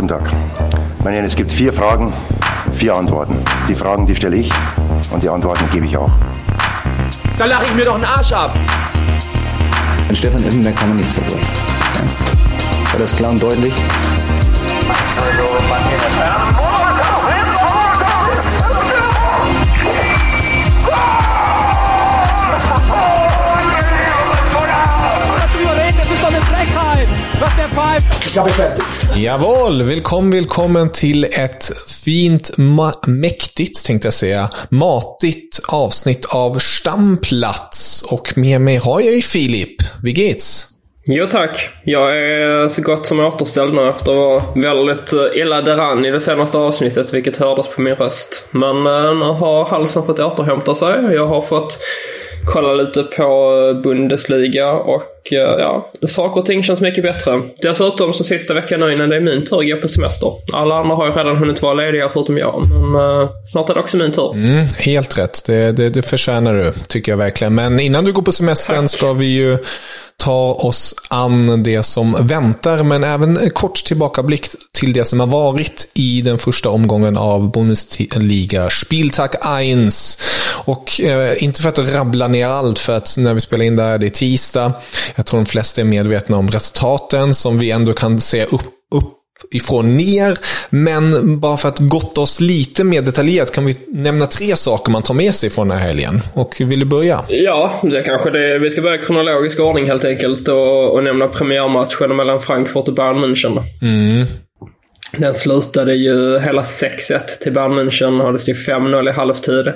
Guten Tag. Meine Herren, es gibt vier Fragen, vier Antworten. Die Fragen, die stelle ich und die Antworten gebe ich auch. Da lache ich mir doch einen Arsch ab. Mit Stefan Effenberg kann man nicht so durch. Ja. War das klar und deutlich? Das Jawohl, välkommen, välkommen till ett fint, ma- mäktigt tänkte jag säga, matigt avsnitt av Stamplats. Och med mig har jag ju Filip. Wie geht's? Jo tack. Jag är så gott som återställd nu efter att vara väldigt eh, illa däran i det senaste avsnittet, vilket hördes på min röst. Men eh, nu har halsen fått återhämta sig. Jag har fått kolla lite på eh, Bundesliga och eh, ja, saker och ting känns mycket bättre. Dessutom så sista veckan nu innan det är min tur går på semester. Alla andra har ju redan hunnit vara lediga förutom jag, men eh, snart är det också min tur. Mm, helt rätt. Det, det, det förtjänar du, tycker jag verkligen. Men innan du går på semestern ska vi ju ta oss an det som väntar, men även en kort tillbakablick till det som har varit i den första omgången av Bundesliga Spieltag 1. Och eh, inte för att rabbla ner allt, för att när vi spelar in det här, det är tisdag. Jag tror de flesta är medvetna om resultaten som vi ändå kan se upp, upp ifrån ner. Men bara för att gotta oss lite mer detaljerat kan vi nämna tre saker man tar med sig från den här helgen. Och vill du börja? Ja, det kanske det Vi ska börja i kronologisk ordning helt enkelt och, och nämna premiärmatchen mellan Frankfurt och Bayern München. Mm. Den slutade ju hela 6-1 till Bayern München och det stod 5-0 i halvtid.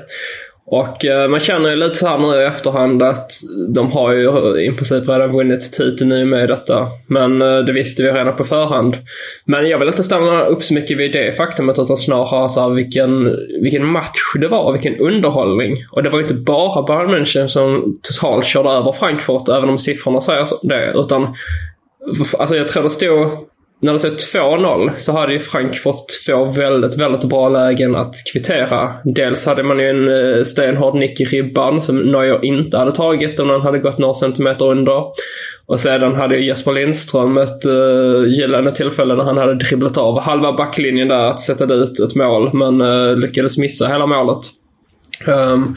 Och eh, man känner ju lite så här nu i efterhand att de har ju i princip redan vunnit titeln nu med detta. Men eh, det visste vi redan på förhand. Men jag vill inte stanna upp så mycket vid det faktumet utan snarare så här vilken, vilken match det var, vilken underhållning. Och det var ju inte bara Bayern München som totalt körde över Frankfurt, även om siffrorna säger det. Utan Alltså jag tror det stod när det stod 2-0 så hade ju Frankfurt två väldigt, väldigt bra lägen att kvittera. Dels hade man ju en eh, stenhård nick i ribban som Neuer inte hade tagit om den hade gått några centimeter under. Och sedan hade ju Jesper Lindström ett eh, uh, gyllene tillfälle när han hade dribblat av halva backlinjen där att sätta dit ett mål men uh, lyckades missa hela målet. Um,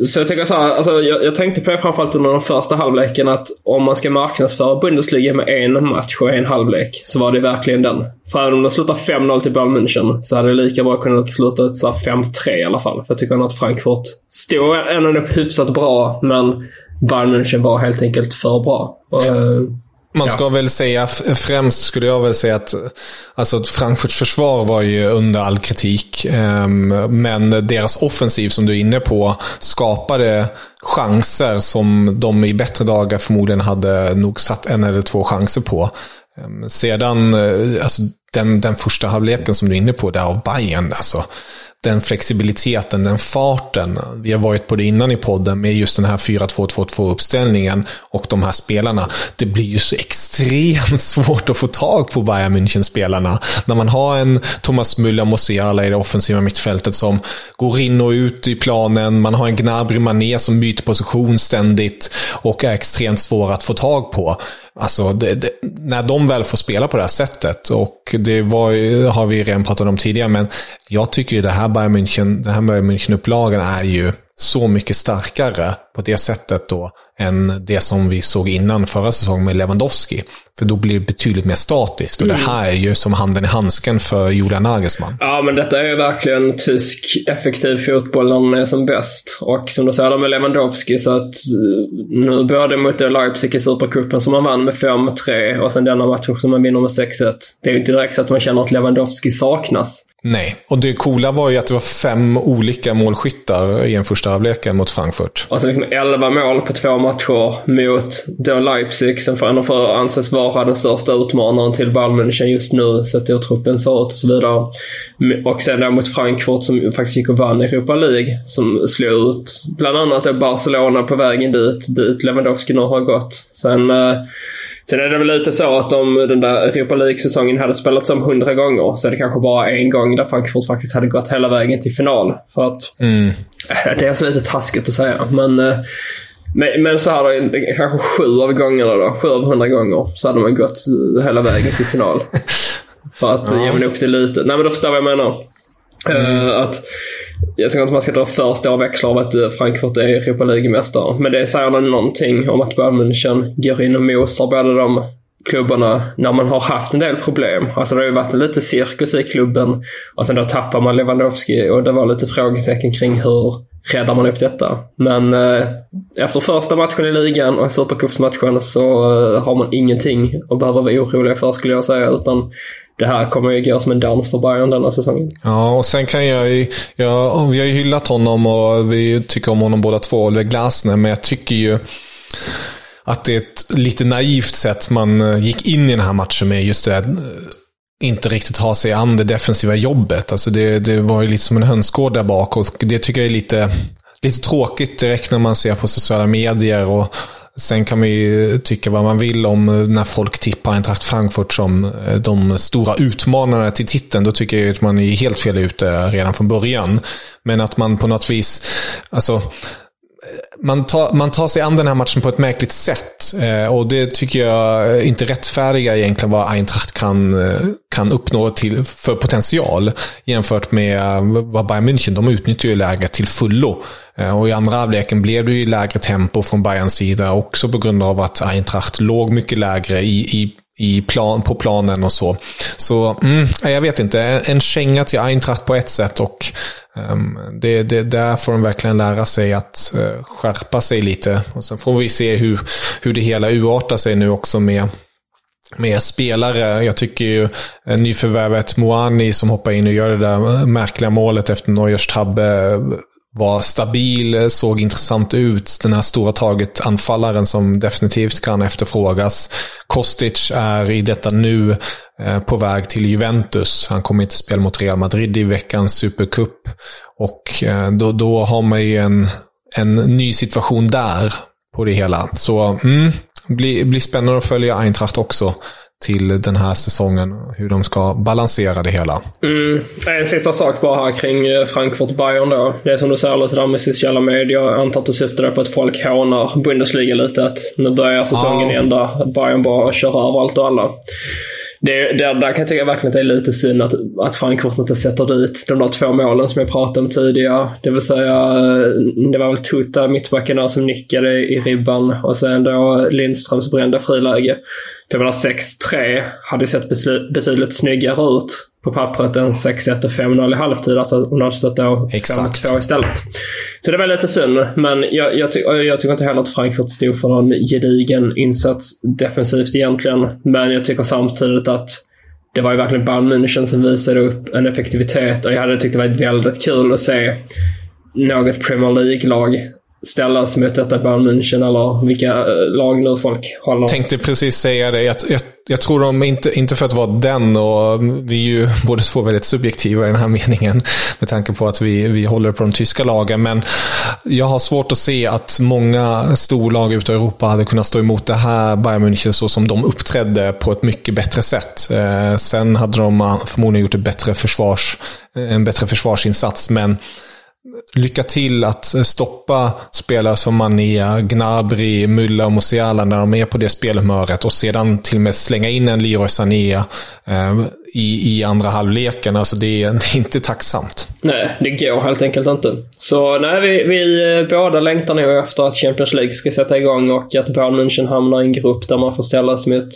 så jag tänker så här, alltså jag, jag tänkte på det framförallt under den första halvleken att om man ska marknadsföra Bundesliga med en match och en halvlek så var det verkligen den. För även om det slutar 5-0 till Bayern München så hade det lika bra kunnat sluta 5-3 i alla fall. För jag tycker att Frankfurt stod ändå upp hyfsat bra men Bayern München var helt enkelt för bra. Och, eh, man ska väl säga, främst skulle jag väl säga att alltså, Frankfurts försvar var ju under all kritik. ehm, Men deras offensiv som du är inne på skapade chanser som de i bättre dagar förmodligen hade nog satt en eller två chanser på. Ehm, Sedan, eh, alltså den, den första halvleken som du är inne på där av Bayern, alltså den flexibiliteten, den farten. Vi har varit på det innan i podden med just den här 4-2-2-2 uppställningen och de här spelarna. Det blir ju så extremt svårt att få tag på Bayern München-spelarna. När man har en Thomas Müller Musiala i det offensiva mittfältet som går in och ut i planen. Man har en Gnabry Mané som byter position ständigt och är extremt svår att få tag på. Alltså, det, det, när de väl får spela på det här sättet, och det var, ju- har vi redan pratat om tidigare, men jag tycker ju det här Bayern München, den här Bayern München-upplagan är ju så mycket starkare på det sättet då än det som vi såg innan förra säsongen med Lewandowski. För då blir det betydligt mer statiskt. Och det här är ju som handen i handsken för Julian Nagelsmann. Ja, men detta är ju verkligen tysk effektiv fotboll när den är som bäst. Och som du säger med Lewandowski så att eh, nu både mot Leipzig i Supercupen som man vann med 5-3 och sen denna matchen som man vinner med 6-1. Det är ju inte direkt så att man känner att Lewandowski saknas. Nej, och det coola var ju att det var fem olika målskyttar i en första halvleken mot Frankfurt. Alltså liksom 11 mål på två matcher mot då Leipzig som för ändå får anses vara den största utmanaren till Bayern München just nu, sett hur truppen ser ut och så vidare. Och sen då mot Frankfurt som faktiskt gick och vann Europa League, som slog ut bland annat Barcelona på vägen dit, dit Lewandowski nu har gått. Sen eh, Sen är det väl lite så att om den där Europa League-säsongen hade spelats om hundra gånger så är det kanske bara en gång där Frankfurt faktiskt hade gått hela vägen till final. För att mm. det är så lite taskigt att säga. Men, eh, men, men så här, kanske sju av gångerna då, sju av hundra gånger, så hade man gått hela vägen till final. För att ja. jämna upp det lite. Nej men då förstår vad jag menar. Mm. Uh, att jag tycker inte man ska dra för stora växlar av att eh, Frankfurt är Europa League-mästare. Men det säger nog någonting om att Bayern München går in och mosar båda de klubbarna när man har haft en del problem. Alltså det har ju varit en lite cirkus i klubben och sen då tappar man Lewandowski och det var lite frågetecken kring hur räddar man upp detta. Men eh, efter första matchen i ligan och Supercupsmatchen så eh, har man ingenting att behöva vara orolig för skulle jag säga. Utan det här kommer ju gå som en dans för Bayern denna säsongen. Ja, och sen kan jag ju... Ja, vi har ju hyllat honom och vi tycker om honom båda två, Oliver Glasner, men jag tycker ju att det är ett lite naivt sätt man eh, gick in i den här matchen med. Just det, eh, inte riktigt ha sig an det defensiva jobbet. Alltså det, det var ju lite som en hönsgård där bak och det tycker jag är lite, lite tråkigt direkt när man ser på sociala medier. och Sen kan man ju tycka vad man vill om när folk tippar Eintracht Frankfurt som eh, de stora utmanarna till titeln. Då tycker jag att man är helt fel ute redan från början. Men att man på något vis, alltså man tar, man tar sig an den här matchen på ett märkligt sätt. Eh, och det tycker jag inte rättfärdiga egentligen vad Eintracht kan, eh, kan uppnå till, för potential. Jämfört med eh, vad Bayern München, de utnyttjar ju läget till fullo. Eh, och i andra halvleken blev det ju lägre tempo från Bayerns sida också på grund av att Eintracht låg mycket lägre i, i i plan, på planen och så. Så mm, jag vet inte, en känga till Eintracht på ett sätt och um, det, det, där får de verkligen lära sig att uh, skärpa sig lite. Och sen får vi se hur, hur det hela urartar sig nu också med med spelare. Jag tycker ju eh, nyförvärvet Moani som hoppar in och gör det där märkliga målet efter Neuers tabbe var stabil, såg intressant ut. Den här stora taget anfallaren som definitivt kan efterfrågas. Kostic är i detta nu eh, på väg till Juventus. Han kommer inte spela mot Real Madrid i veckans Supercup. Och eh, då, då har man ju en, en ny situation där på det hela. Så mm, blir, blir spännande att följa Eintracht också till den här säsongen. Hur de ska balansera det hela. Mm. En sista sak bara här kring eh, Frankfurt-Bayern då. Det är som du säger lite där med sociala medier. Jag antar att du syftar på att folk hånar Bundesliga lite. Att nu börjar säsongen ja. igen där Bayern bara kör över allt och alla det, det, där kan jag tycka verkligen att det är lite synd att, att Frankfurt inte sätter dit de där två målen som jag pratade om tidigare. Det vill säga, det var väl Tuta, mittbacken där, som nickade i ribban och sen då Lindströms brända friläge. Jag menar 6-3 hade sett betydligt snyggare ut på pappret än 6-1 och 5-0 i halvtid. Alltså om det hade stått då 5-2 istället. Så det var lite synd, men jag, jag, ty jag tycker inte heller att Frankfurt stod för någon gedigen insats defensivt egentligen. Men jag tycker samtidigt att det var ju verkligen Bayern München som visade upp en effektivitet och jag hade tyckt det var väldigt kul att se något Premier League-lag ställas mot detta Bayern München eller vilka eh, lag nu folk håller. Tänkte precis säga det. Jag, jag, jag, tror de, inte, inte för att vara den, och vi är ju båda två väldigt subjektiva i den här meningen med tanke på att vi, vi håller på de tyska lagen. Men jag har svårt att se att många storlag ute i Europa hade kunnat stå emot det här Bayern München så som de uppträdde på ett mycket bättre sätt. Eh, sen hade de ah, förmodligen gjort ett bättre försvars, en bättre försvarsinsats, men lycka till att eh, stoppa spelare som Mania, Gnabry, Mulla och Musiala när de är på det spelhumöret och sedan till och med slänga in en Leroy Sané eh, i, i andra halvleken. Alltså det är, det är inte tacksamt. Nej, det går helt enkelt inte. Så nej, vi, vi eh, båda längtar nog efter att Champions League ska sätta igång och att Bayern München hamnar i en grupp där man får ställas mot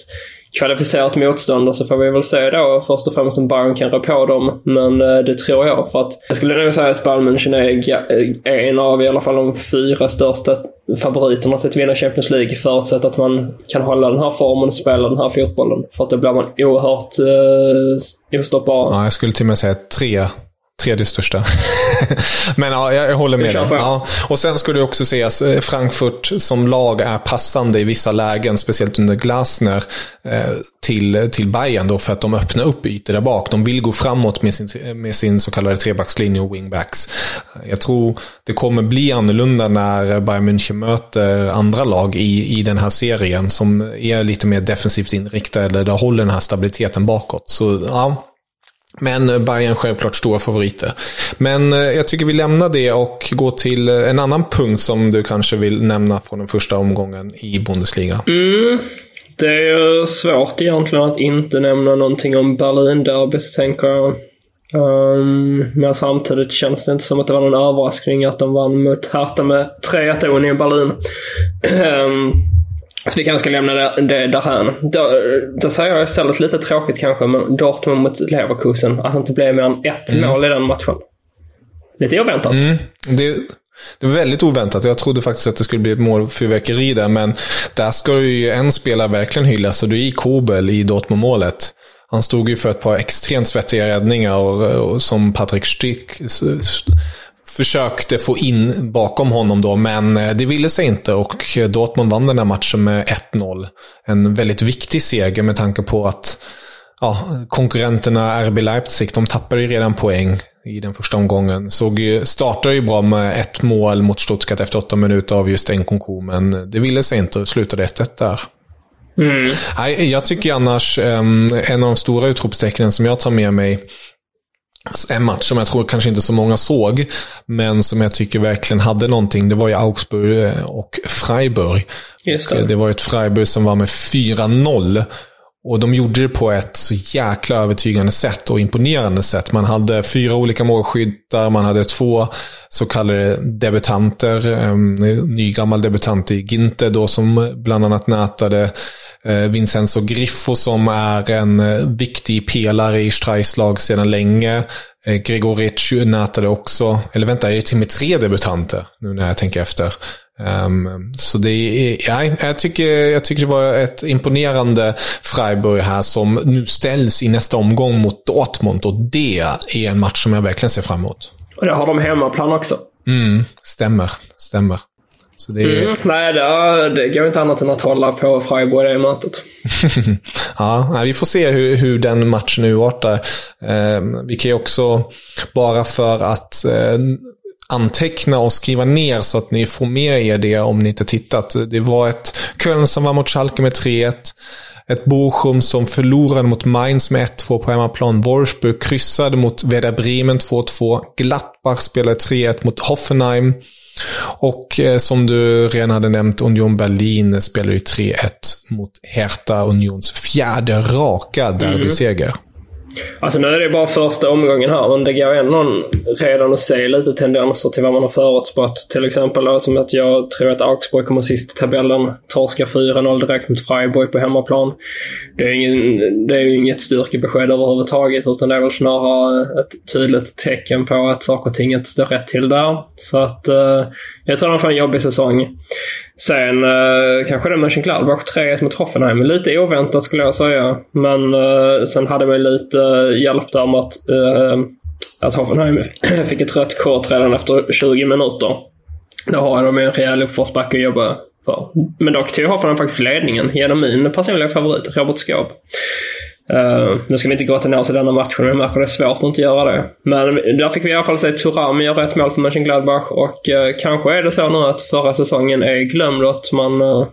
kvalificerat motstånd och så får vi väl se då först och främst om Bayern kan rå på dem. Men eh, det tror jag. För att jag skulle nog säga att Bayern München eh, är en av i alla fall de fyra största favoriterna till att vinna Champions League förutsatt att man kan hålla den här formen och spela den här fotbollen. För att då blir man oerhört eh, ostoppbar. Ja, jag skulle till och med säga tre tredje största. Men ja, jag, jag håller med dig. Ja. Och sen skulle det också sägas, eh, Frankfurt som lag är passande i vissa lägen, speciellt under Glasner, eh, till, till Bayern då för att de öppnar upp ytor där bak. De vill gå framåt med sin, med sin så kallade trebackslinje och wingbacks. Jag tror det kommer bli annorlunda när Bayern München möter andra lag i, i den här serien som är lite mer defensivt inriktade eller håller den här stabiliteten bakåt. Så ja, men eh, Bayern självklart stora favoriter. Men eh, jag tycker vi lämnar det och går till eh, en annan punkt som du kanske vill nämna från den första omgången i Bundesliga. Mm. Det är svårt egentligen att inte nämna någonting om Berlin-derbyt, tänker jag. Um, men samtidigt känns det inte som att det var någon överraskning att de vann mot Hertha med 3-1 i Berlin. Um, så vi kanske ska lämna det, det därhän. Då, då säger jag istället lite tråkigt kanske, men Dortmund mot Leverkusen. Att det inte blev mer än ett mm. mål i den matchen. Lite oväntat. Mm. Det, det var väldigt oväntat. Jag trodde faktiskt att det skulle bli ett målfyrverkeri där, men där ska ju en spelare verkligen hyllas och det är Kobel i Dortmund-målet. Han stod ju för ett par extremt svettiga räddningar och, och som Patrik Stick försökte få in bakom honom då, men eh, det ville sig inte och Dortmund vann den här matchen med 1-0. En väldigt viktig seger med tanke på att ja, konkurrenterna RB Leipzig, de tappade ju redan poäng i den första omgången. Såg ju, startade ju bra med ett mål mot Stuttgart efter åtta minuter av just Nkunku, men det ville sig inte och slutade 1-1 där. Mm. Jag tycker annars, en av de stora utropstecknen som jag tar med mig en match som jag tror kanske inte så många såg, men som jag tycker verkligen hade någonting, det var ju Augsburg eh, och Freiburg. Just det. det var ett Freiburg som var med 4-0. Och de gjorde det på ett så jäkla övertygande sätt och imponerande sätt. Man hade fyra olika målskyttar, man hade två så kallade debutanter. En nygammal debutant i Ginte då som bland annat nätade eh, Vincenzo Griffo som är en eh, viktig pelare i Streichs lag sedan länge. Eh, Gregoric nätade också, eller vänta, är det till och med tre debutanter nu när jag tänker efter. Um, så det är, ja, jag, tycker, jag tycker det var ett imponerande Freiburg här som nu ställs i nästa omgång mot Dortmund och det är en match som jag verkligen ser fram emot. Och det har de hemmaplan också. Mm, stämmer, stämmer. Så det är... mm, nej, det, det går inte annat än att hålla på Freiburg i mötet. ja, vi får se hur, hur den matchen urartar. Eh, vi kan ju också, bara för att eh, anteckna och skriva ner så att ni får med er det om ni inte tittat. Det var ett Köln som var mot Schalke med 3-1. Ett Bochum som förlorade mot Mainz med 1-2 på hemmaplan. Wolfsburg kryssade mot Werder Bremen 2-2. Gladbach spelade 3-1 mot Hoffenheim. Och eh, som du redan hade nämnt, Union Berlin spelade ju 3-1 mot Hertha Unions fjärde raka derbyseger. Mm. Alltså nu är det bara första omgången här, men det går ändå redan att se lite tendenser till vad man har förutspått. Till exempel då, som att jag tror att Augsburg kommer sist i tabellen. Torskar 4-0 direkt mot Freiburg på hemmaplan. Det är, ingen, det är ju inget styrkebesked överhuvudtaget, utan det är väl snarare ett tydligt tecken på att saker och ting inte står rätt till där. Så att eh, jag tror de får en jobbig säsong. Sen eh, kanske det Mönchengladbach 3-1 mot Hoffenheim. Lite oväntat skulle jag säga. Men eh, sen hade man lite hjälp där med att, eh, att Hoffenheim fick ett rött kort redan efter 20 minuter. Då har de en rejäl uppförsbacke att jobba för. Men dock tog Hoffenheim faktiskt ledningen genom min personliga favorit, Robert Skåb. Uh, nu ska vi inte gråta ner oss i denna matchen, men jag märker att det är svårt att inte göra det. Men där fick vi i alla fall se Turam göra ett mål för Mönchengladbach och uh, kanske är det så nu att förra säsongen är glömd och att man, uh,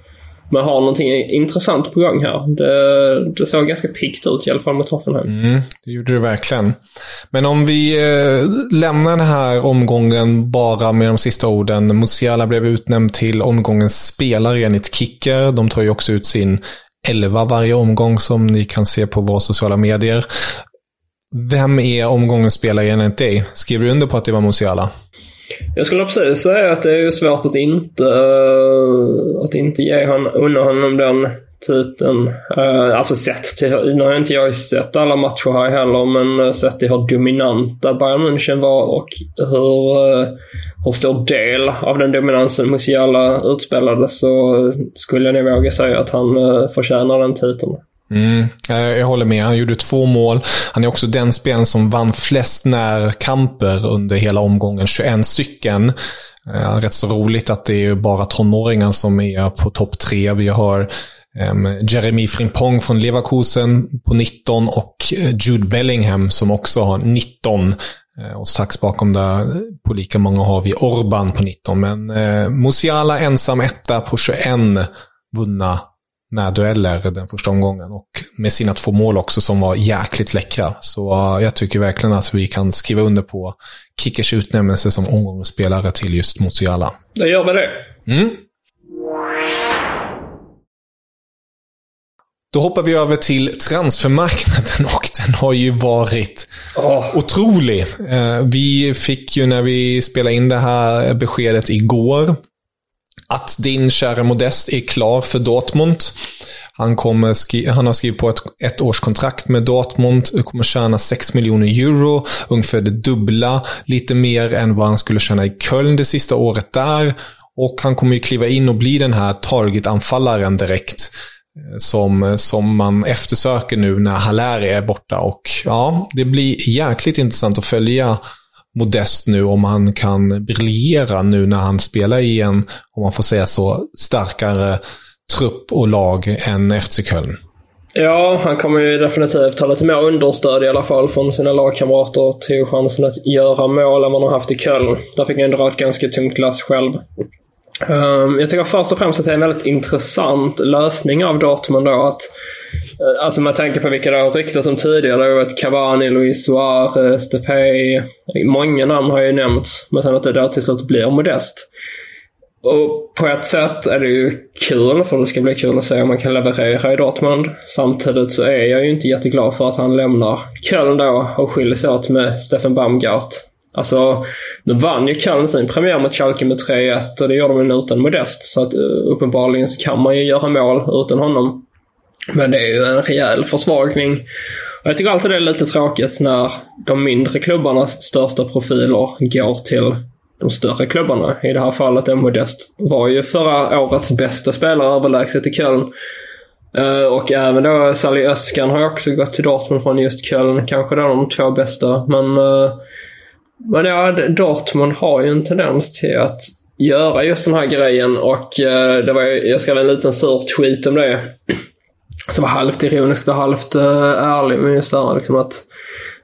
man har någonting intressant på gång här. Det, det såg ganska pikt ut i alla fall mot Hoffenheim. Mm, det gjorde det verkligen. Men om vi lämnar den här omgången bara med de sista orden. Musiala blev utnämnd till omgångens spelare enligt Kicker. De tar ju också ut sin 11 varje omgång som ni kan se på våra sociala medier. Vem är omgångens spelare enligt dig? Skriver du under på att det var Musiala? Jag skulle precis säga att det är svårt att inte, eh, att inte ge honom, unna honom den titeln. Eh, alltså sett till, nu har inte jag sett alla matcher här heller, men eh, sett till hur dominanta Bayern München var och hur, hur stor del av den dominansen Musiala utspelade så skulle jag nog våga säga att han eh, förtjänar den titeln. Mm, eh, jag håller med. Han gjorde två mål. Han är också den spelaren som vann flest närkamper under hela omgången. 21 stycken. Eh, rätt så roligt att det är bara tonåringar som är på topp tre. Vi har ehm, Jeremy Frimpong från Leverkusen på 19 och Jude Bellingham som också har 19. Eh, och strax bakom där på lika många har vi Orban på 19. Men eh, Musiala ensam etta på 21 vunna närdueller den första omgången. Och med sina två mål också som var jäkligt läckra. Så uh, jag tycker verkligen att vi kan skriva under på Kickers utnämnelse som omgångens spelare till just Musiala. Då gör vi det. Mm. Då hoppar vi över till transfermarknaden och den har ju varit oh. otrolig. Eh, vi fick ju när vi spelade in det här beskedet igår att din kära Modest är klar för Dortmund. Han, kommer han har skrivit på ett, ett års kontrakt med Dortmund, kommer tjäna 6 miljoner euro, ungefär det dubbla, lite mer än vad han skulle tjäna i Köln det sista året där. Och han kommer ju kliva in och bli den här target-anfallaren direkt. Eh, som, som man eftersöker nu när Haller är borta. Och ja, det blir jäkligt intressant att följa Modest nu om han kan briljera nu när han spelar i en, om man får säga så, starkare trupp och lag än FC Köln. Ja, han kommer ju definitivt ha lite mer understöd i alla fall från sina lagkamrater till chansen att göra mål än vad han har haft i Köln. Där fick han dra ett ganska tungt lass själv. Ehm, jag tycker först och främst att det är en väldigt intressant lösning av Dortmund då. Att, eh, alltså med tanke på vilka det har ryktats om tidigare. Det har varit Cavani, Luis Suarez, Depay. Många namn har ju nämnts. Men sen att det då till slut blir Modest. Och på ett sätt är det ju kul, för det ska bli kul att se om man kan leverera i Dortmund. Samtidigt så är jag ju inte jätteglad för att han lämnar Köln då och skiljer sig åt med Steffen Baumgart. Alltså, nu vann ju Köln sin premiär mot Schalke med 3-1 och det gjorde de utan Modest. Så att eh, uppenbarligen så kan man ju göra mål utan honom. Men det är ju en rejäl försvagning. Och jag tycker alltid det är lite tråkigt när de mindre klubbarnas största profiler går till de större klubbarna. I det här fallet är Modest var ju förra årets bästa spelare överlägset i Köln. Eh, och även då Sally Öskan har ju också gått till Dortmund från just Köln. Kanske då de två bästa. Men eh, men ja, Dortmund har ju en tendens till att göra just den här grejen och eh, det var, jag skrev en liten sur tweet om det. Som var halvt ironiskt och halvt eh, ärlig med just det här liksom att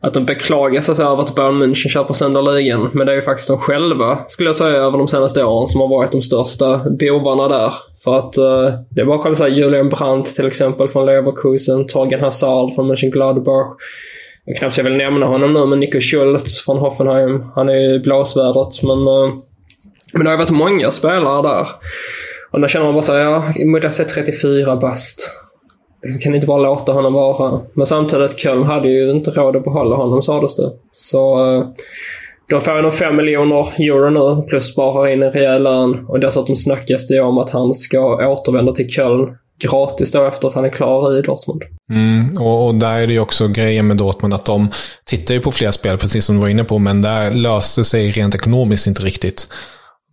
att de beklagar sig över att Bayern München köper sönder ligan. Men det är ju faktiskt de själva, skulle jag säga, över de senaste åren som har varit de största bovarna där. För att eh, det är bara att kolla Julian Brandt till exempel från Leverkusen, Torgen Hazard från Mönchengladbach. Jag knappt jag vill nämna honom nu, men Nico Schultz från Hoffenheim. Han är ju blåsvädret, men, eh, men det har ju varit många spelare där. Och då känner man bara såhär, ja, Mudas är 34 bast. Kan inte bara låta honom vara. Men samtidigt, Köln hade ju inte råd att behålla honom sades det. Så eh, de får nog 5 miljoner euro nu plus bara in en rejäl lön. Och dessutom snackas det om att han ska återvända till Köln gratis då efter att han är klar i Dortmund. Mm, och, och, där är det ju också grejen med Dortmund att de tittar ju på flera spel, precis som du var inne på, men där löste sig rent ekonomiskt inte riktigt.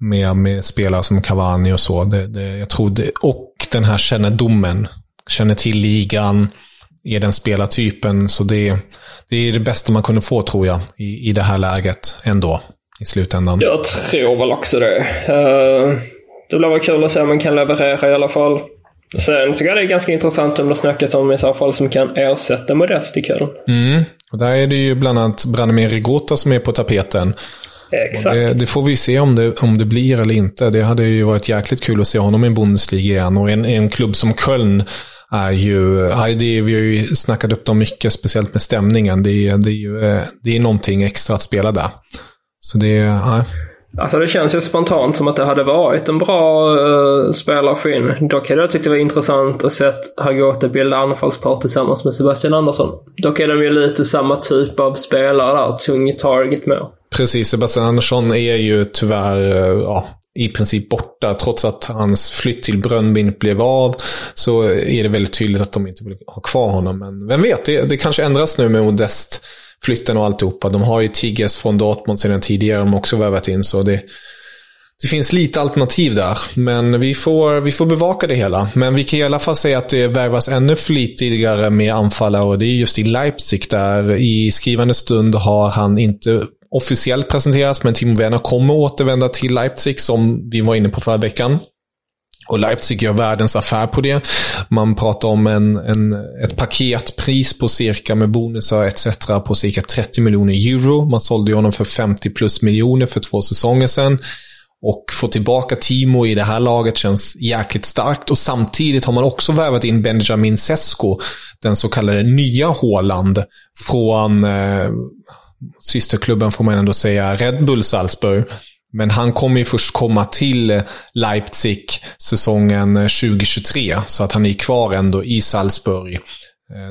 Med, med spelare som Cavani och så. Det, det, jag tror det, och den här kännedomen. Känner till ligan, är den spelartypen. Så det, det är det bästa man kunde få tror jag i, i det här läget ändå. I slutändan. Jag tror väl också det. Uh, det blir väl kul att se om man kan leverera i alla fall. Sen tycker jag det är ganska intressant om det snackas om i så fall som kan ersätta Modest i Köln. Mm. Och där är det ju bland annat Branimir Rigota som är på tapeten. Exakt. Det, det, får vi se om det, om det blir eller inte. Det hade ju varit jäkligt kul att se honom i Bundesliga igen. Och en, en klubb som Köln är ju, det, vi har ju snackat upp dem mycket, speciellt med stämningen. Det, det, är ju, eh, det är någonting extra att spela där. Så det, ja. Alltså det känns ju spontant som att det hade varit en bra eh, uh, spelare in. Dock hade jag tyckt det var intressant att se Hagote bilda anfallspar tillsammans med Sebastian Andersson. Dock är de ju lite samma typ av spelare där, tung target med. Precis, Sebastian Andersson är ju tyvärr uh, ja, i princip borta. Trots att hans flytt till Brönnby blev av så är det väldigt tydligt att de inte vill ha kvar honom. Men vem vet, det, det kanske ändras nu med Modest flytten och alltihopa. De har ju Tigges från Dortmund sedan tidigare, de har också värvat in. Så det, det finns lite alternativ där, men vi får, vi får bevaka det hela. Men vi kan i alla fall säga att det värvas ännu flitigare med anfallare och det är just i Leipzig där i skrivande stund har han inte officiellt presenterats, men Timo Werner kommer återvända till Leipzig som vi var inne på förra veckan. Och Leipzig gör världens affär på det. Man pratar om en, en, ett paketpris på cirka med bonusar etc. på cirka 30 miljoner euro. Man sålde ju honom för 50 plus miljoner för två säsonger sedan. Och få tillbaka Timo i det här laget känns jäkligt starkt. Och samtidigt har man också värvat in Benjamin Sesko, den så kallade nya Håland, från eh, systerklubben får man ändå säga, Red Bull Salzburg. Men han kommer ju först komma till Leipzig säsongen 2023, så att han är kvar ändå i Salzburg. Eh,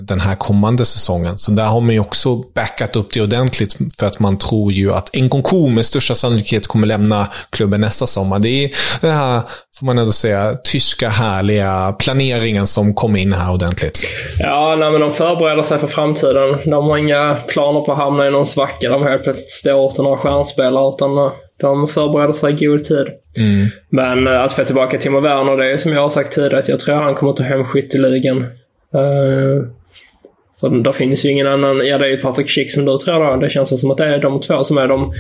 den här kommande säsongen. Så där har man ju också backat upp det ordentligt för att man tror ju att Nkunku med största sannolikhet kommer lämna klubben nästa sommar. Det är den här, får man ändå säga, tyska härliga planeringen som kom in här ordentligt. Ja, nej, men de förbereder sig för framtiden. De har inga planer på att hamna i någon svacka. De helt plötsligt står till några stjärnspelare, utan eh, de förbereder sig i god tid. Mm. Men eh, att få tillbaka Timo Werner, det är som jag har sagt tidigare, att jag tror att han kommer ta hem skytteligan Uh, för det finns ju ingen annan. Ja, det är ju Patrik Schick som du tror då. Det känns som att det är de två som är de,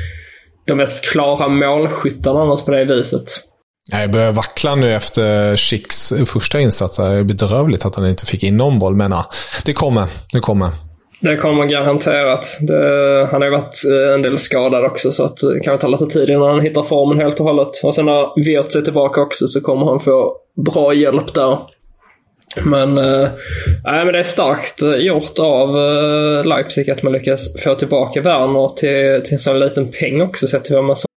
de mest klara målskyttarna annars på det viset. Jag börjar vackla nu efter Schicks första insats. Det är bedrövligt att han inte fick in någon boll, men ja, det kommer. Det kommer. Det kommer garanterat. Det, han har ju varit eh, en del skadad också så att det kan ta lite tid innan han hittar formen helt och hållet. Och sen när Wirtz är tillbaka också så kommer han få bra hjälp där. Men, äh, men det är starkt gjort av äh, Leipzig att man lyckas få tillbaka Werner till, till en sån liten peng också sett till vad man sa.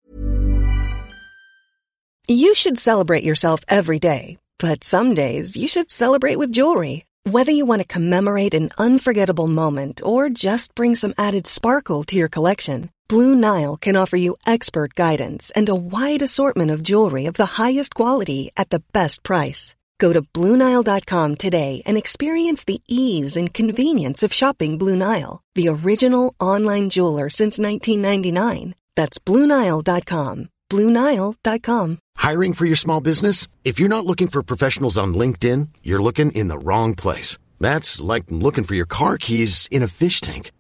You should celebrate yourself every day. But some days you should celebrate with jewelry. Whether you want to commemorate an unforgettable moment or just bring some added sparkle to your collection. Blue Nile can offer you expert guidance and a wide assortment of jewelry of the highest quality at the best price. Go to Bluenile.com today and experience the ease and convenience of shopping Blue Nile, the original online jeweler since 1999. That's Bluenile.com. Bluenile.com. Hiring for your small business? If you're not looking for professionals on LinkedIn, you're looking in the wrong place. That's like looking for your car keys in a fish tank.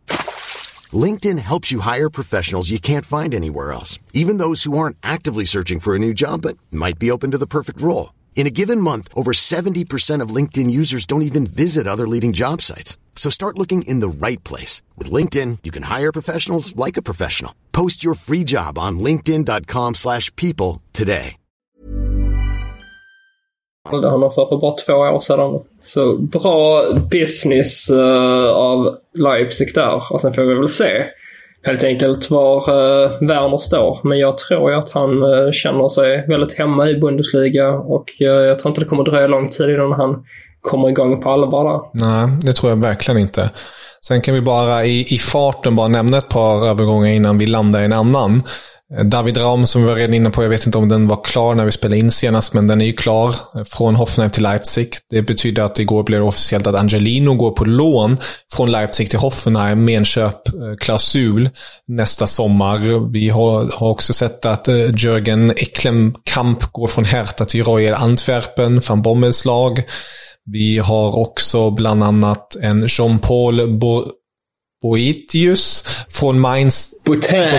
LinkedIn helps you hire professionals you can't find anywhere else, even those who aren't actively searching for a new job but might be open to the perfect role. In a given month, over 70% of LinkedIn users don't even visit other leading job sites. So start looking in the right place. With LinkedIn, you can hire professionals like a professional. Post your free job on linkedin.com slash people today. Han har för, bara två år sedan. Så bra business uh, av Leipzig där. Och sen får vi väl se helt enkelt var eh, Werner står. Men jag tror ju att han eh, känner sig väldigt hemma i Bundesliga och eh, jag tror inte det kommer dröja lång tid innan han kommer igång på allvar där. Nej, det tror jag verkligen inte. Sen kan vi bara i, i farten bara nämna ett par övergångar innan vi landar i en annan. David Raum som vi var redan inne på, jag vet inte om den var klar när vi spelade in senast, men den är ju klar eh, från Hoffenheim till Leipzig. Det betyder att igår blev det officiellt att Angelino går på lån från Leipzig till Hoffenheim med en köpklausul nästa sommar. Vi har, har också sett att eh, Jörgen Eklemkamp går från Hertha till Royal Antwerpen, van Bommels lag. Vi har också bland annat en Jean-Paul Boetius från Mainz... Botin,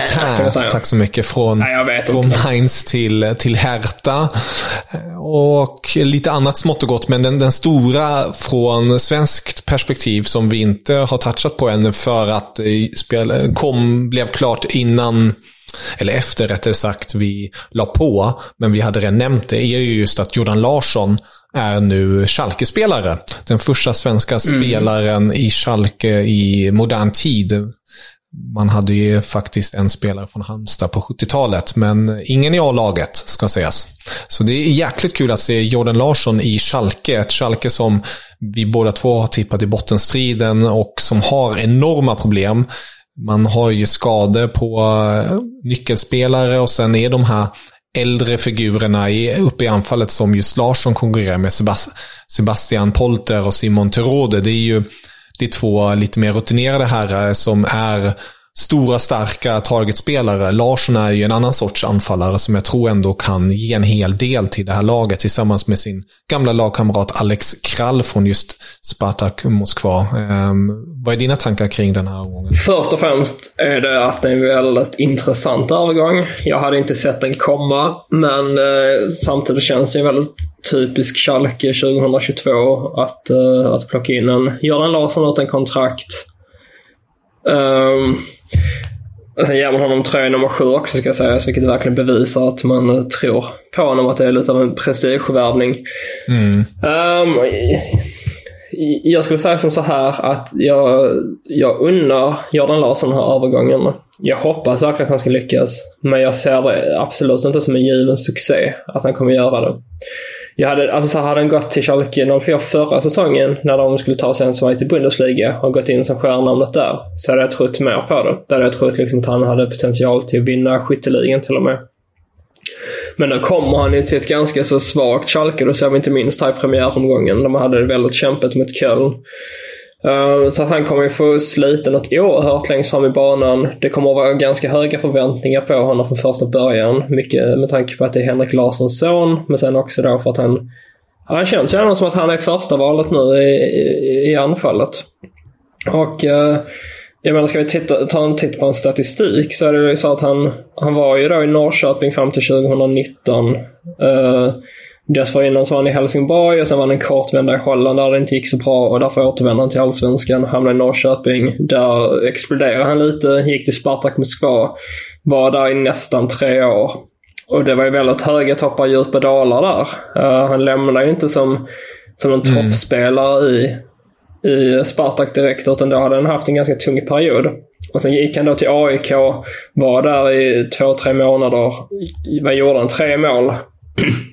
tack så mycket. Från, Nej, från Mainz till, till Hertha. Och lite annat smått och gott, men den, den stora från svenskt perspektiv som vi inte har touchat på ännu för att spel kom, blev klart innan eller efter rättare sagt, vi la på, men vi hade redan nämnt det, är ju just att Jordan Larsson är nu Schalke-spelare. Den första svenska mm. spelaren i Schalke i modern tid. Man hade ju faktiskt en spelare från Halmstad på 70-talet, men ingen i A-laget ska sägas. Så det är jäkligt kul att se Jordan Larsson i Schalke. Ett Schalke som vi båda två har tippat i bottenstriden och som har enorma problem. Man har ju skador på eh, nyckelspelare och sen är de här äldre figurerna uppe i anfallet som just Larsson konkurrerar med Sebastian Polter och Simon Terode. Det är ju det är två lite mer rutinerade herrar som är stora, starka targetspelare. Larsson är ju en annan sorts anfallare som jag tror ändå kan ge en hel del till det här laget tillsammans med sin gamla lagkamrat Alex Krall från just Spartak Moskva. Um, vad är dina tankar kring den här omgången? Först och främst är det att det är en väldigt intressant övergång. Jag hade inte sett den komma, men uh, samtidigt känns det ju väldigt typisk Schalke 2022 att, uh, att plocka in en Göran Larsson utan kontrakt. Um, och sen ger man honom tröja nummer sju också ska sägas, vilket verkligen bevisar att man tror på honom, att det är lite av en prestigevärvning. Mm. Um, jag skulle säga som så här att jag, jag unnar Jordan Larsson den här övergången. Jag hoppas verkligen att han ska lyckas, men jag ser det absolut inte som en given succé att han kommer göra det. Jag hade, alltså så hade han gått till Schalke 04 förra säsongen när de skulle ta sig en svaj till Bundesliga och gått in som stjärnnamnet där så hade jag trott mer på det. Där hade jag trott liksom att han hade potential till att vinna skytteligan till och med. Men nu kommer han ju till ett ganska så svagt Schalke. Det ser vi inte minst här i premiäromgången. De hade det väldigt kämpigt mot Köln. Eh, så att han kommer ju få slita något oerhört längst fram i banan. Det kommer att vara ganska höga förväntningar på honom från första början. Mycket med tanke på att det är Henrik Larssons son, men sen också då för att han... Han känns ju som att han är första valet nu i, i, i anfallet. Och eh, jag menar, ska vi titta, ta en titt på en statistik så är det ju så att han, han var ju då i Norrköping fram till 2019. Uh, eh, Dessförinnan så var han i Helsingborg och sen var han en kort vända i Holland där det inte gick så bra och därför återvände han till Allsvenskan. Hamnade i Norrköping. Där exploderade han lite, gick till Spartak Moskva. Var där i nästan tre år. Och det var ju väldigt höga toppar, djupa dalar där. Uh, han lämnade ju inte som, som en mm. toppspelare i, i Spartak direkt utan då hade han haft en ganska tung period. Och sen gick han då till AIK, var där i två, tre månader. Vad gjorde han? Tre mål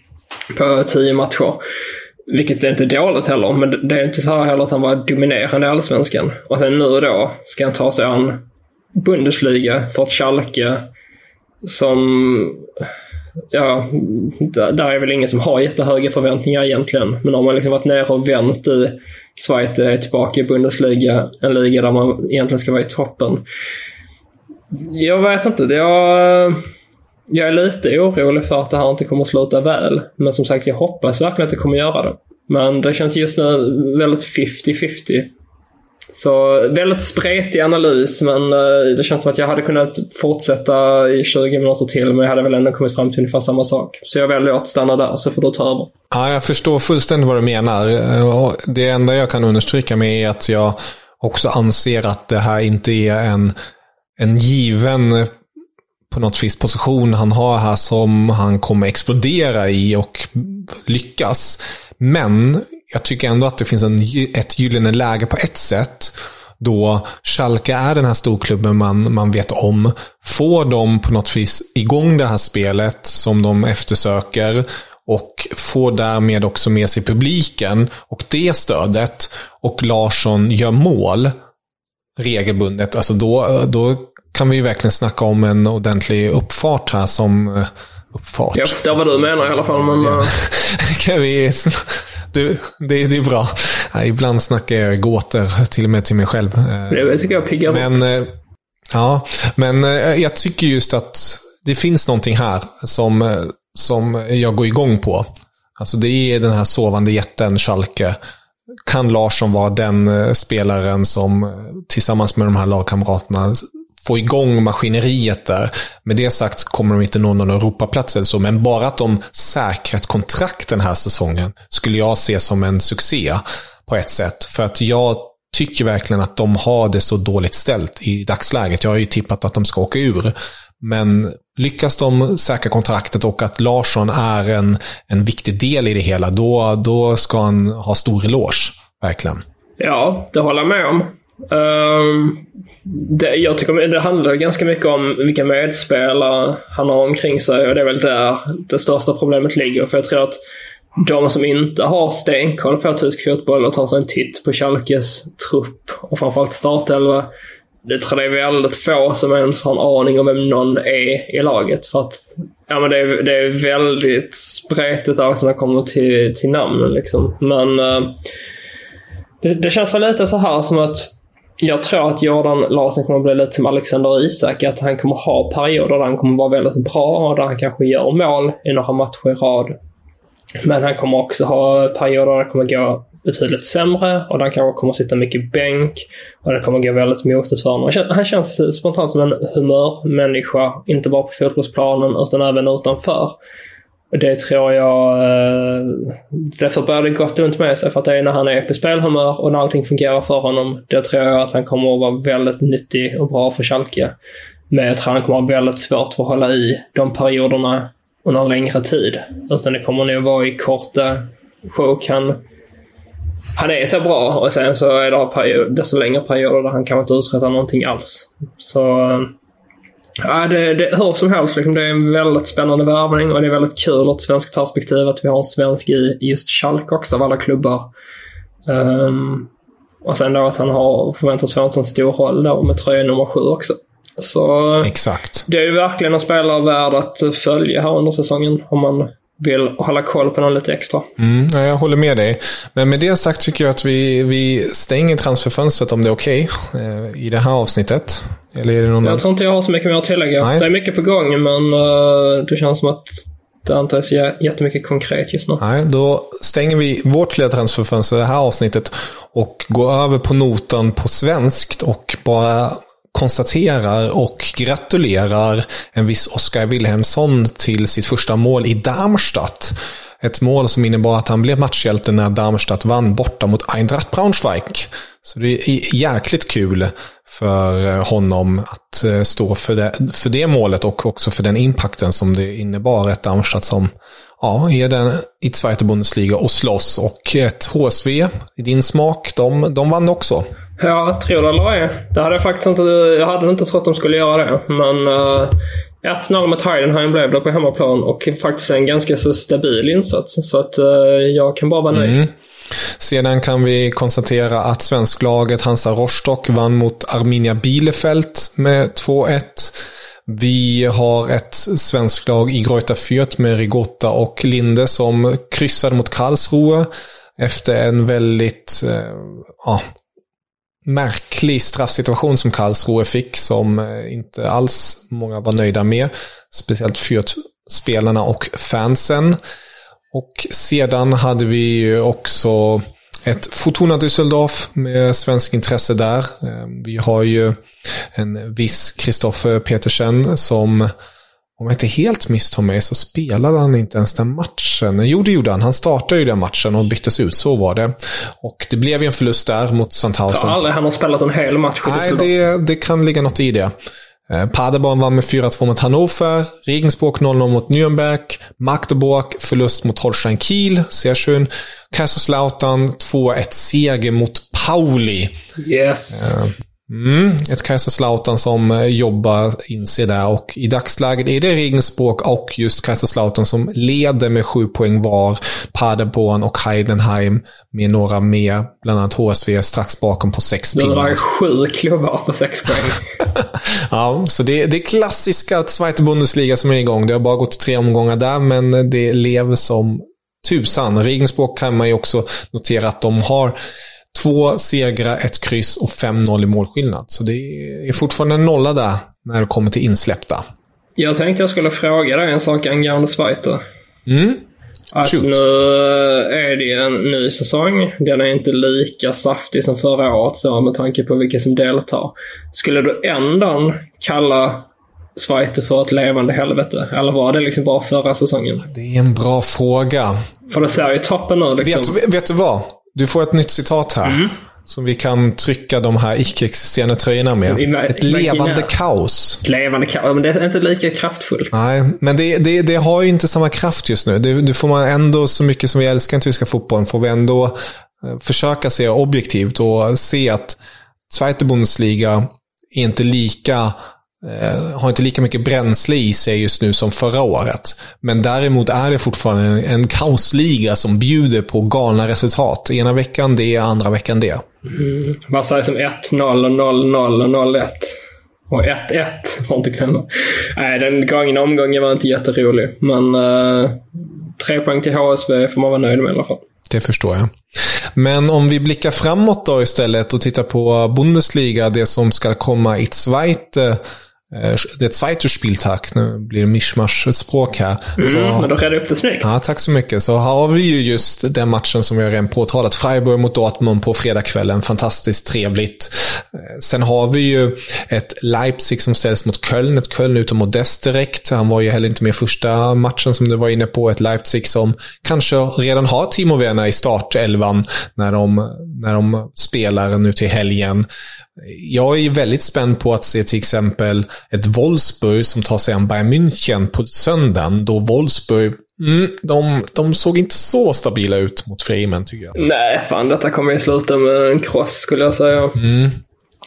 på tio matcher. Vilket är inte dåligt heller, men det är inte så här heller att han var dominerande i Allsvenskan. Och sen nu då ska han ta sig an Bundesliga för ett Schalke som... Ja, där är väl ingen som har jättehöga förväntningar egentligen. Men om man liksom varit nere och vänt i Schweiz är tillbaka i Bundesliga, en liga där man egentligen ska vara i toppen. Jag vet inte. Jag jag är lite orolig för att det här inte kommer att sluta väl. Men som sagt, jag hoppas verkligen att det kommer att göra det. Men det känns just nu väldigt 50-50. Så väldigt spretig analys, men eh, det känns som att jag hade kunnat fortsätta i 20 minuter till, men jag hade väl ändå kommit fram till ungefär samma sak. Så jag väljer att stanna där, så får du ta över. Ja, jag förstår fullständigt vad du menar. Eh, det enda jag kan understryka med är att jag också anser att det här inte är en, en given på något vis position han har här som han kommer explodera i och lyckas. Men jag tycker ändå att det finns en, ett gyllene läge på ett sätt. Då Schalke är den här storklubben man, man vet om. Får de på något vis igång det här spelet som de eftersöker och får därmed också med sig publiken och det stödet och Larsson gör mål regelbundet, alltså då, då kan vi ju verkligen snacka om en ordentlig uppfart här som eh, uppfart. Jag förstår vad du menar i alla fall, men... Ja. Eh, kan vi... Du, det, det är bra. Ja, ibland snackar jag gåtor, till och med till mig själv. Det tycker jag piggar Men, eh, ja, men jag tycker just att det finns någonting här som, som jag går igång på. Alltså det är den här sovande jätten Schalke. Kan Larsson vara den spelaren som tillsammans med de här lagkamraterna få igång maskineriet där. Med det sagt kommer de inte nå någon Europaplats eller så, men bara att de säkrat kontrakt den här säsongen skulle jag se som en succé på ett sätt. För att jag tycker verkligen att de har det så dåligt ställt i dagsläget. Jag har ju tippat att de ska åka ur. Men lyckas de säkra kontraktet och att Larsson är en, en viktig del i det hela, då, då ska han ha stor eloge. Verkligen. Ja, det håller jag med om. Um, det, jag tycker det handlar ganska mycket om vilka medspelare han har omkring sig och det är väl där det största problemet ligger. För jag tror att de som inte har stenkoll på tysk fotboll och tar sig en titt på Schalkes trupp och framförallt startelva. Det tror jag är väldigt få som ens har en aning om vem någon är i laget. För att ja, men det, är, det är väldigt spretigt också när det kommer till, till namnen. Liksom. Men uh, det, det känns väl lite så här som att jag tror att Jordan Larsson kommer att bli lite som Alexander Isak. Att han kommer ha perioder där han kommer vara väldigt bra och där han kanske gör mål i några matcher i rad. Men han kommer också ha perioder där det kommer gå betydligt sämre och där han kanske kommer sitta mycket bänk och det kommer gå väldigt motigt för honom. Han känns spontant som en humörmänniska, inte bara på fotbollsplanen utan även utanför. Det tror jag... Därför bär det gott och ont med sig för att det är när han är på spelhumör och när allting fungerar för honom. Då tror jag att han kommer att vara väldigt nyttig och bra för Schalke. Men jag tror han kommer att ha väldigt svårt för att hålla i de perioderna under en längre tid. Utan det kommer nog vara i korta sjok. Han, han är så bra och sen så är det desto längre perioder där han kan inte uträtta någonting alls. Så eh, Ja, det, det, hur som helst, liksom, det är en väldigt spännande värvning och det är väldigt kul ur ett svenskt perspektiv att vi har en svensk i just Schalke också av alla klubbar. Um, och sen då att han har förväntats få en sån stor roll då med tröja nummer sju också. Så Exakt. det är ju verkligen en spelare värd att följa här under säsongen om man vill hålla koll på någon lite extra. Mm, jag håller med dig. Men med det sagt tycker jag att vi, vi stänger transferfönstret om det är okej okay, eh, i det här avsnittet. Eller är det någon jag tror inte jag har så mycket mer att tillägga. Nej. Det är mycket på gång, men uh, det känns som att det inte är så jättemycket konkret just nu. Nej, då stänger vi vårt lilla transferfönster det här avsnittet och går över på notan på svenskt och bara konstaterar och gratulerar en viss Oskar Wilhelmsson till sitt första mål i Darmstadt. Ett mål som innebar att han blev matchhjälte när Darmstadt vann borta mot Eintracht Braunschweig. Så det är jäkligt kul för honom att eh, stå för det, för det målet och också för den impacten som det innebar. Ett Darmstadt som ja, är den i Zweite Bundesliga och slåss. Och ett HSV, i din smak, de, de vann också. Ja, tror det eller ej. Det hade jag faktiskt inte, jag hade inte trott de skulle göra det. Men uh, eh, 1-0 mot Heidenheim blev det på hemmaplan och faktiskt en ganska så stabil insats. Så att uh, jag kan bara vara nöjd. Mm. Sedan kan vi konstatera att svensklaget Hansa Rostock vann mot Arminia Bielefeld med 2-1. Vi har ett svenskt lag i Greuta Fürth med Rigotta och Linde som kryssade mot Karlsruhe efter en väldigt eh, ja, märklig straffsituation som Karlsruhe fick som eh, inte alls många var nöjda med. Speciellt Fürth-spelarna och fansen. Och sedan hade vi ju också ett Fortuna Düsseldorf med svensk intresse där. Eh, vi har ju en viss Kristoffer Petersen som, om jag inte helt misstar mig, så spelade han inte ens den matchen. Jo, det gjorde han. Han startade ju den matchen och byttes ut, så var det. Och det blev ju en förlust där mot Sandhausen. Jag har aldrig han har spelat en hel match. Nej, det, det kan ligga något i det. Eh, Paderborn vann med 4-2 mot Hannover. Regensburg 0-0 mot Nürnberg. Magdeburg förlust mot Holstein Kiel. Sehr schön. Kaiserslautern 2-1 seger mot Pauli. Yes. Mm, ett Kaiserslautern som eh, jobbar in sig där och i dagsläget är det Regensburg och just Kaiserslautern som leder med sju poäng var. Paderborn och Heidenheim med några mer, bland annat HSV strax bakom på sex pinnar. Det är sju klubbar på sex poäng. ja, så det, det är klassiska Zweite Bundesliga som är igång. Det har bara gått tre omgångar där, men det lever som tusan. Regensburg kan man ju också notera att de har Två segrar, ett kryss och 5-0 i målskillnad. Så det är fortfarande en nolla där när det kommer till insläppta. Jag tänkte jag skulle fråga dig en sak angående Zweite. Mm. Att Shoot. nu är det en ny säsong. Den är inte lika saftig som förra året då, med tanke på vilka som deltar. Skulle du ändå kalla Zweite för ett levande helvete? Eller var det liksom bara förra säsongen? Det är en bra fråga. För det ser ju toppen nu liksom. Vet, vet du vad? Du får ett nytt citat här. Mm. Som vi kan trycka de här icke-existerande tröjorna med. Ett levande kaos. Ett levande kaos, men det är inte lika kraftfullt. Nej, men det, det, det har ju inte samma kraft just nu. Det, det, får man ändå, så mycket som vi älskar den tyska fotbollen, får vi ändå eh, försöka se objektivt och se att Zweite Bundesliga är inte lika har inte lika mycket bränsle i sig just nu som förra året. Men däremot är det fortfarande en, kaosliga som bjuder på galna resultat. Ena veckan det, andra veckan det. Mm. Vad sägs om 1-0, 0-0 och 0-1? Och 1-1, får inte glömma. Nej, den gångna omgången var inte jätterolig. Men uh, tre poäng till HSV får man vara nöjd med i alla fall. det förstår jag. Men om vi blickar framåt då istället och tittar på Bundesliga, det som ska komma i Zweite Eh, det zweite Spieltag, nu blir det mischmasch-språk här. Mm, så, men då redde upp det snyggt. Ja, tack så mycket. Så har vi ju just den matchen som vi har redan påtalat. Freiburg mot Dortmund på fredagskvällen. Fantastiskt trevligt. Eh, sen har vi ju ett Leipzig som ställs mot Köln. Ett Köln utom modest direkt. Han var ju heller inte med första matchen som du var inne på. Ett Leipzig som kanske redan har Timo Werner i startelvan när de, när de spelar nu till helgen. Jag är väldigt spänd på att se till exempel ett Wolfsburg som tar sig an Bayern München på söndagen. Då Wolfsburg Mm, de, de såg inte så stabila ut mot Freeman tycker jag. Nej, fan detta kommer ju sluta med en kross skulle jag säga. Mm.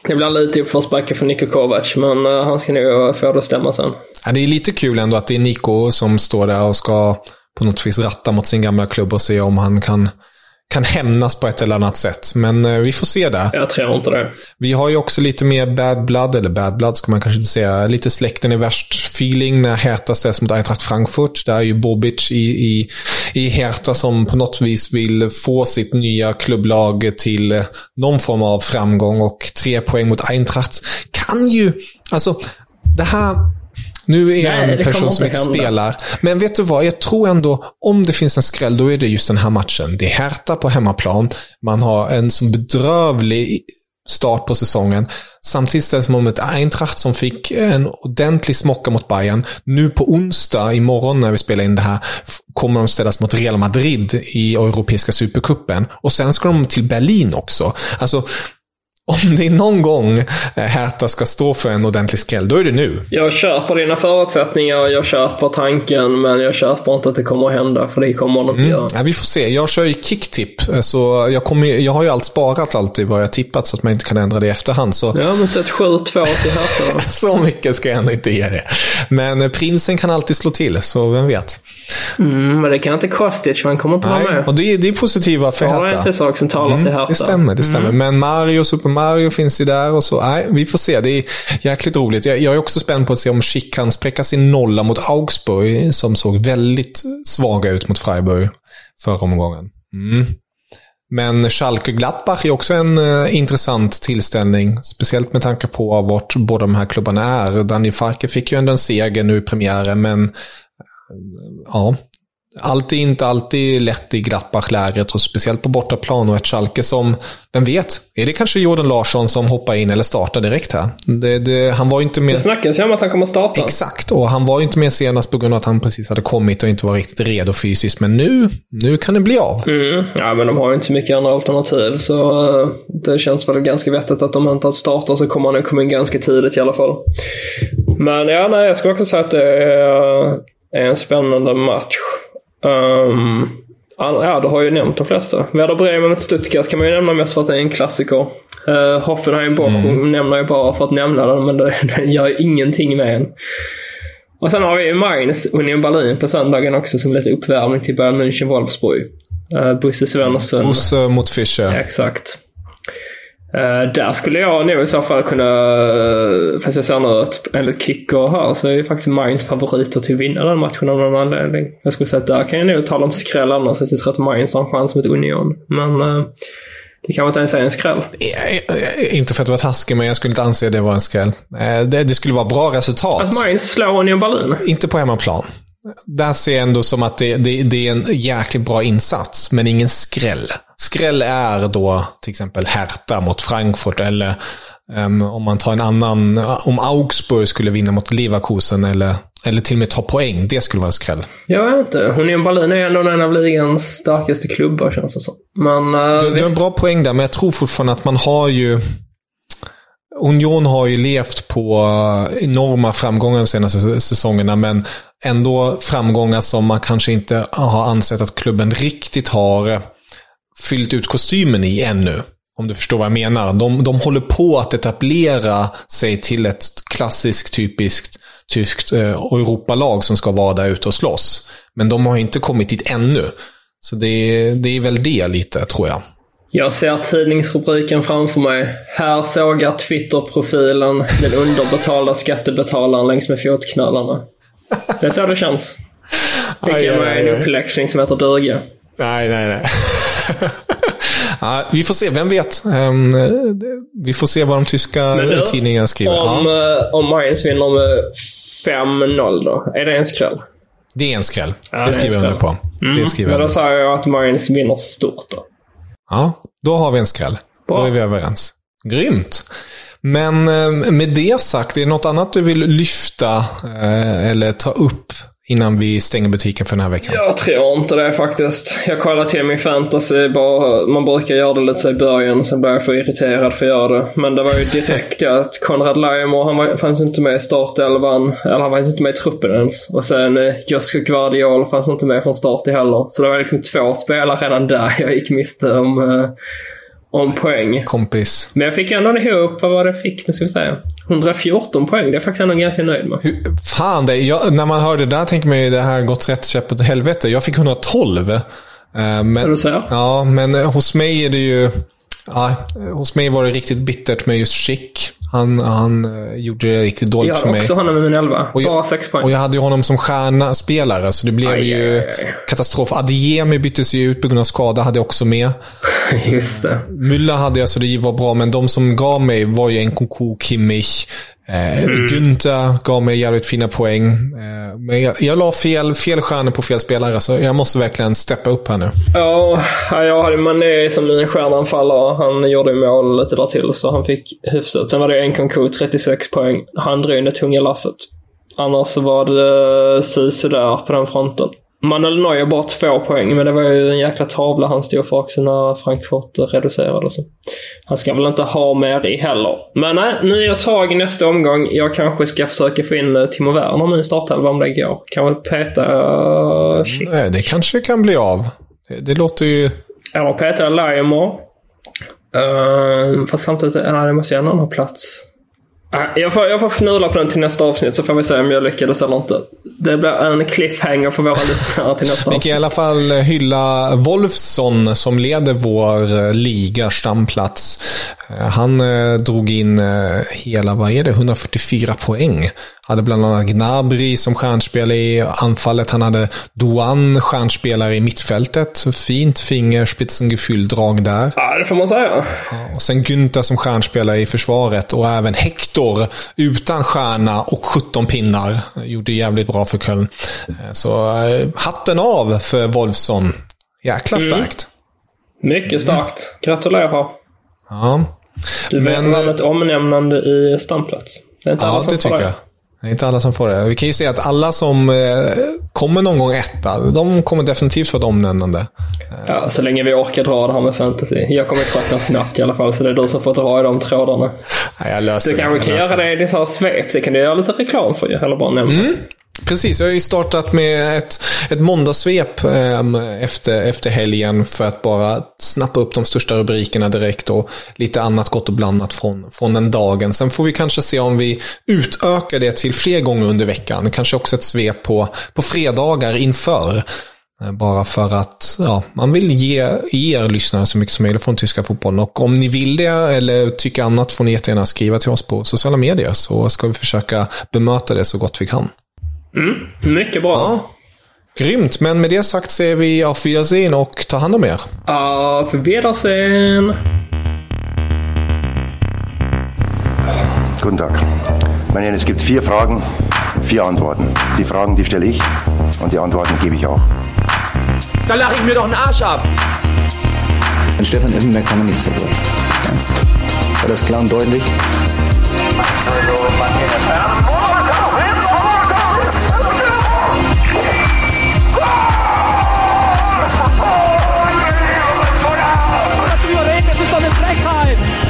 Det blir lite uppförsbacke för Niko Kovac, men uh, han ska nog få det att stämma sen. Ja, det är lite kul ändå att det är Niko som står där och ska på något vis ratta mot sin gamla klubb och se om han kan kan hämnas på ett eller annat sätt. Men eh, vi får se det. Jag tror inte det. Vi har ju också lite mer bad blood, eller bad blood ska man kanske inte säga. Lite släkten i värst-feeling när Hertha ställs mot Eintracht Frankfurt. Där är ju Bobic i, i, i Hertha som på något vis vill få sitt nya klubblag till eh, någon form av framgång. Och tre poäng mot Eintracht kan ju, alltså det här nu är jag en person som inte spelar. Men vet du vad? Jag tror ändå, om det finns en skräll, då är det just den här matchen. Det är Hertha på hemmaplan. Man har en så bedrövlig start på säsongen. Samtidigt ställs man mot Eintracht som fick en ordentlig smocka mot Bayern. Nu på onsdag, imorgon när vi spelar in det här, kommer de ställas mot Real Madrid i Europeiska Supercupen. Och sen ska de till Berlin också. Alltså, om det är någon gång eh, Hertha ska stå för en ordentlig skräll, då är det nu. Jag köper dina förutsättningar, jag köper tanken, men jag köper inte att det kommer att hända, för det kommer det inte mm. göra. Ja, vi får se. Jag kör ju kicktipp, eh, så jag, kommer, jag har ju allt sparat alltid vad jag tippat, så att man inte kan ändra det i efterhand. Så... Ja, men sätt 7-2 till Hertha Så mycket ska jag ändå inte ge det. Men eh, prinsen kan alltid slå till, så vem vet. Mm, men det kan inte Kostic, för han kommer inte vara med. Och det är, det är positiva för Hertha. Är en sak som talar mm, till Hertha. Det stämmer, det stämmer. Mm. Men Mario, Super Mario finns ju där och så. Nej, vi får se. Det är jäkligt roligt. Jag, jag är också spänd på att se om Schick kan spräcka sin nolla mot Augsburg, som såg väldigt svaga ut mot Freiburg förra omgången. Mm. Men Schalke-Gladbach är också en uh, intressant tillställning. Speciellt med tanke på vart båda de här klubbarna är. Daniel Farke fick ju ändå en seger nu i premiären, men uh, ja, allt är inte alltid lätt i Gladbach-lägret och speciellt på bortaplan och ett Schalke som, vem vet, är det kanske Jordan Larsson som hoppar in eller startar direkt här? Det, det, han var ju inte med... Det snackas ju om att han kommer starta. Exakt, och han var ju inte med senast på grund av att han precis hade kommit och inte var riktigt redo fysiskt. Men nu, nu kan det bli av. Mm. Ja, men de har ju inte så mycket andra alternativ, så uh, det känns väl ganska vettigt att de inte startar så kommer han nog komma in ganska tidigt i alla fall. Men ja, nej, jag skulle också säga att det är, är en spännande match. Um, ja, du har ju nämnt de flesta. Werder Bremen mot Stuttgart kan man ju nämna mest för att det är en klassiker. Uh, Hoffenheim Bochum mm. nämner jag bara för att nämna den, men den gör ju ingenting med en. Och sen har vi ju Mainz, Union Berlin på söndagen också som lite uppvärmning till Bayern München Wolfsburg. Uh, Bosse Svensson. Bosse mot Fischer. Ja, exakt. Uh, där skulle jag nog i så fall kunna, fast jag ser nu att enligt Kicker här så är ju faktiskt Mainz favoriter till att vinna den matchen av någon anledning. Jag skulle säga att där kan jag nog tala om skräll annars. Jag tror att Mainz har en chans mot Union. Men uh, det kanske inte ens är en skräll. Inte för att vara taskig, men jag skulle inte anse det vara en skräll. Det, det, skulle vara bra resultat. Att Mainz slår Union Berlin? Inte på hemmaplan. Där ser jag ändå som att det, det, det, är en jäkligt bra insats, men ingen skräll. Skräll är då till exempel Hertha mot Frankfurt eller um, om man tar en annan, om Augsburg skulle vinna mot Leverkusen eller, eller till och med ta poäng. Det skulle vara en skräll. Jag vet inte. Union Berlin är ändå en av ligans starkaste klubbar känns det som. Men, uh, du, du har en bra poäng där, men jag tror fortfarande att man har ju Union har ju levt på enorma framgångar de senaste säsongerna, men ändå framgångar som man kanske inte har ansett att klubben riktigt har eh, fyllt ut kostymen i ännu. Om du förstår vad jag menar. De, de håller på att etablera sig till ett klassiskt, typiskt tyskt eh, Europalag som ska vara där ute och slåss. Men de har inte kommit dit ännu. Så det, det är väl det lite, tror jag. Jag ser tidningsrubriken framför mig. Här sågar Twitter-profilen den underbetalda skattebetalaren längs med fotknölarna. Det är så det känns. Fick jag mig en uppläxning som heter duga. nej, nej, nej. ja, vi får se, vem vet? Um, vi får se vad de tyska du, tidningarna skriver. Om, ja. om Mainz vinner med 5-0 då, är det en skräll? Det är en skräll. Ja, det skriver jag under på. Mm. Det skriver Men då säger jag att Mainz vinner stort då. Ja, då har vi en skräll. Bra. Då är vi överens. Grymt! Men med det sagt, är det något annat du vill lyfta eller ta upp innan vi stänger butiken för den här veckan? Jag tror inte det faktiskt. Jag kollar till min fantasy. Bara, man brukar göra det lite så i början, sen blir jag för irriterad för att göra det. Men det var ju direkt att Konrad Lajemor, han var, fanns inte med i startelvan. Eller han var inte med i truppen ens. Och sen eh, Josko Guardiol fanns inte med från start heller. Så det var liksom två spelare redan där jag gick miste om. Eh, om poäng. Kompis. Men jag fick ändå ihop, vad var det jag fick? Nu ska vi säga. 114 poäng. Det är jag faktiskt ändå ganska nöjd med. Hur, fan, det, jag, när man hör det där tänker man ju det här gått rätt käpp åt helvete. Jag fick 112. Uh, eh, men, du säga? Ja, men hos mig är det ju... Ja, hos mig var det riktigt bittert med just Chic. Han, han uh, gjorde det riktigt dåligt för mig. Jag har också honom med min 11. Och Bara 6 poäng. Och jag hade ju honom som stjärna-spelare, så det blev aj, ju aj, aj. katastrof. Adiemi byttes ju ut på grund av skada, hade jag också med. Just det. Müller hade jag, så det var bra. Men de som gav mig var ju Nkunku, Kimmich, Eh, mm. Günther gav mig jävligt fina poäng. Eh, men jag, jag la fel, fel stjärnor på fel spelare, så jag måste verkligen steppa upp här nu. Ja, jag hade Mané som min stjärnanfallare. Han gjorde mål lite där till, så han fick hyfsat. Sen var det Nkunku, 36 poäng. Han drog det tunga lasset. Annars så var det Sisu där på den fronten. Manuel Neuer bara två poäng, men det var ju en jäkla tavla han stod för också när Frankfurt reducerade. Så. Han ska väl inte ha mer i heller. Men nej, nya tag i nästa omgång. Jag kanske ska försöka få in eh, Timo Werner med i startelva om det går. Kan väl peta... Uh, nej, det kanske kan bli av. Det, det låter ju... Eller peta Lajemor. Uh, fast samtidigt, nej, det måste ju ändå ha plats. Jag får, jag får fnula på den till nästa avsnitt så får vi se om jag lyckades eller inte. Det blir en cliffhanger för våra lyssnare till nästa avsnitt. Vi kan i alla fall hylla Wolfsson som leder vår eh, liga stamplats. Eh, han eh, drog in hela, vad är det, 144 poäng. Hade bland annat Gnabry som stjärnspelare i anfallet. Han hade Duan, stjärnspelare i mittfältet. Fint fingerspitzengefühl-drag där. Ja, det får man säga. Och sen Günther som stjärnspelare i försvaret. Och även Hector utan stjärna och 17 pinnar. Gjorde jävligt bra för Köln. Så eh, hatten av för Wolfsson. Jäkla mm. starkt. Mm. Mycket starkt. Gratulerar. Ja. Du Men... ett omnämnande i stamplats. Det är inte ja, det tycker det. jag. Det är inte alla som får det. Vi kan ju säga att alla som eh, kommer någon gång etta, de kommer definitivt få ett omnämnande. Ja, så länge vi orkar dra det här med fantasy. Jag kommer tröttna snabbt i alla fall, så det är du som får dra i de trådarna. Ja, jag löser du kanske kan göra det i ditt svep. Det kan du göra lite reklam för ju, eller bara nämna. Mm. Precis, jag har ju startat med ett, ett måndagssvep eh, efter, efter helgen för att bara snappa upp de största rubrikerna direkt och lite annat gott och blandat från, från den dagen. Sen får vi kanske se om vi utökar det till fler gånger under veckan. Kanske också ett svep på, på fredagar inför. Eh, bara för att ja, man vill ge er lyssnare så mycket som möjligt från tyska fotbollen. Och om ni vill det eller tycker annat får ni jättegärna skriva till oss på sociala medier så ska vi försöka bemöta det så gott vi kan. Mm, mycket bra. Ja. Grymt, men med det sagt säger vi auf Wiedersehen och ta hand om er. Auf Wiedersehen. Guten Tag. Meine es gibt vier Fragen, vier Antworten. Die Fragen, die stelle ich und die Antworten gebe ich auch. Da lache ich mir doch einen Arsch ab. An Stefan Effenberg kann man nicht zerbrechen. Ja. War das klar und deutlich? Was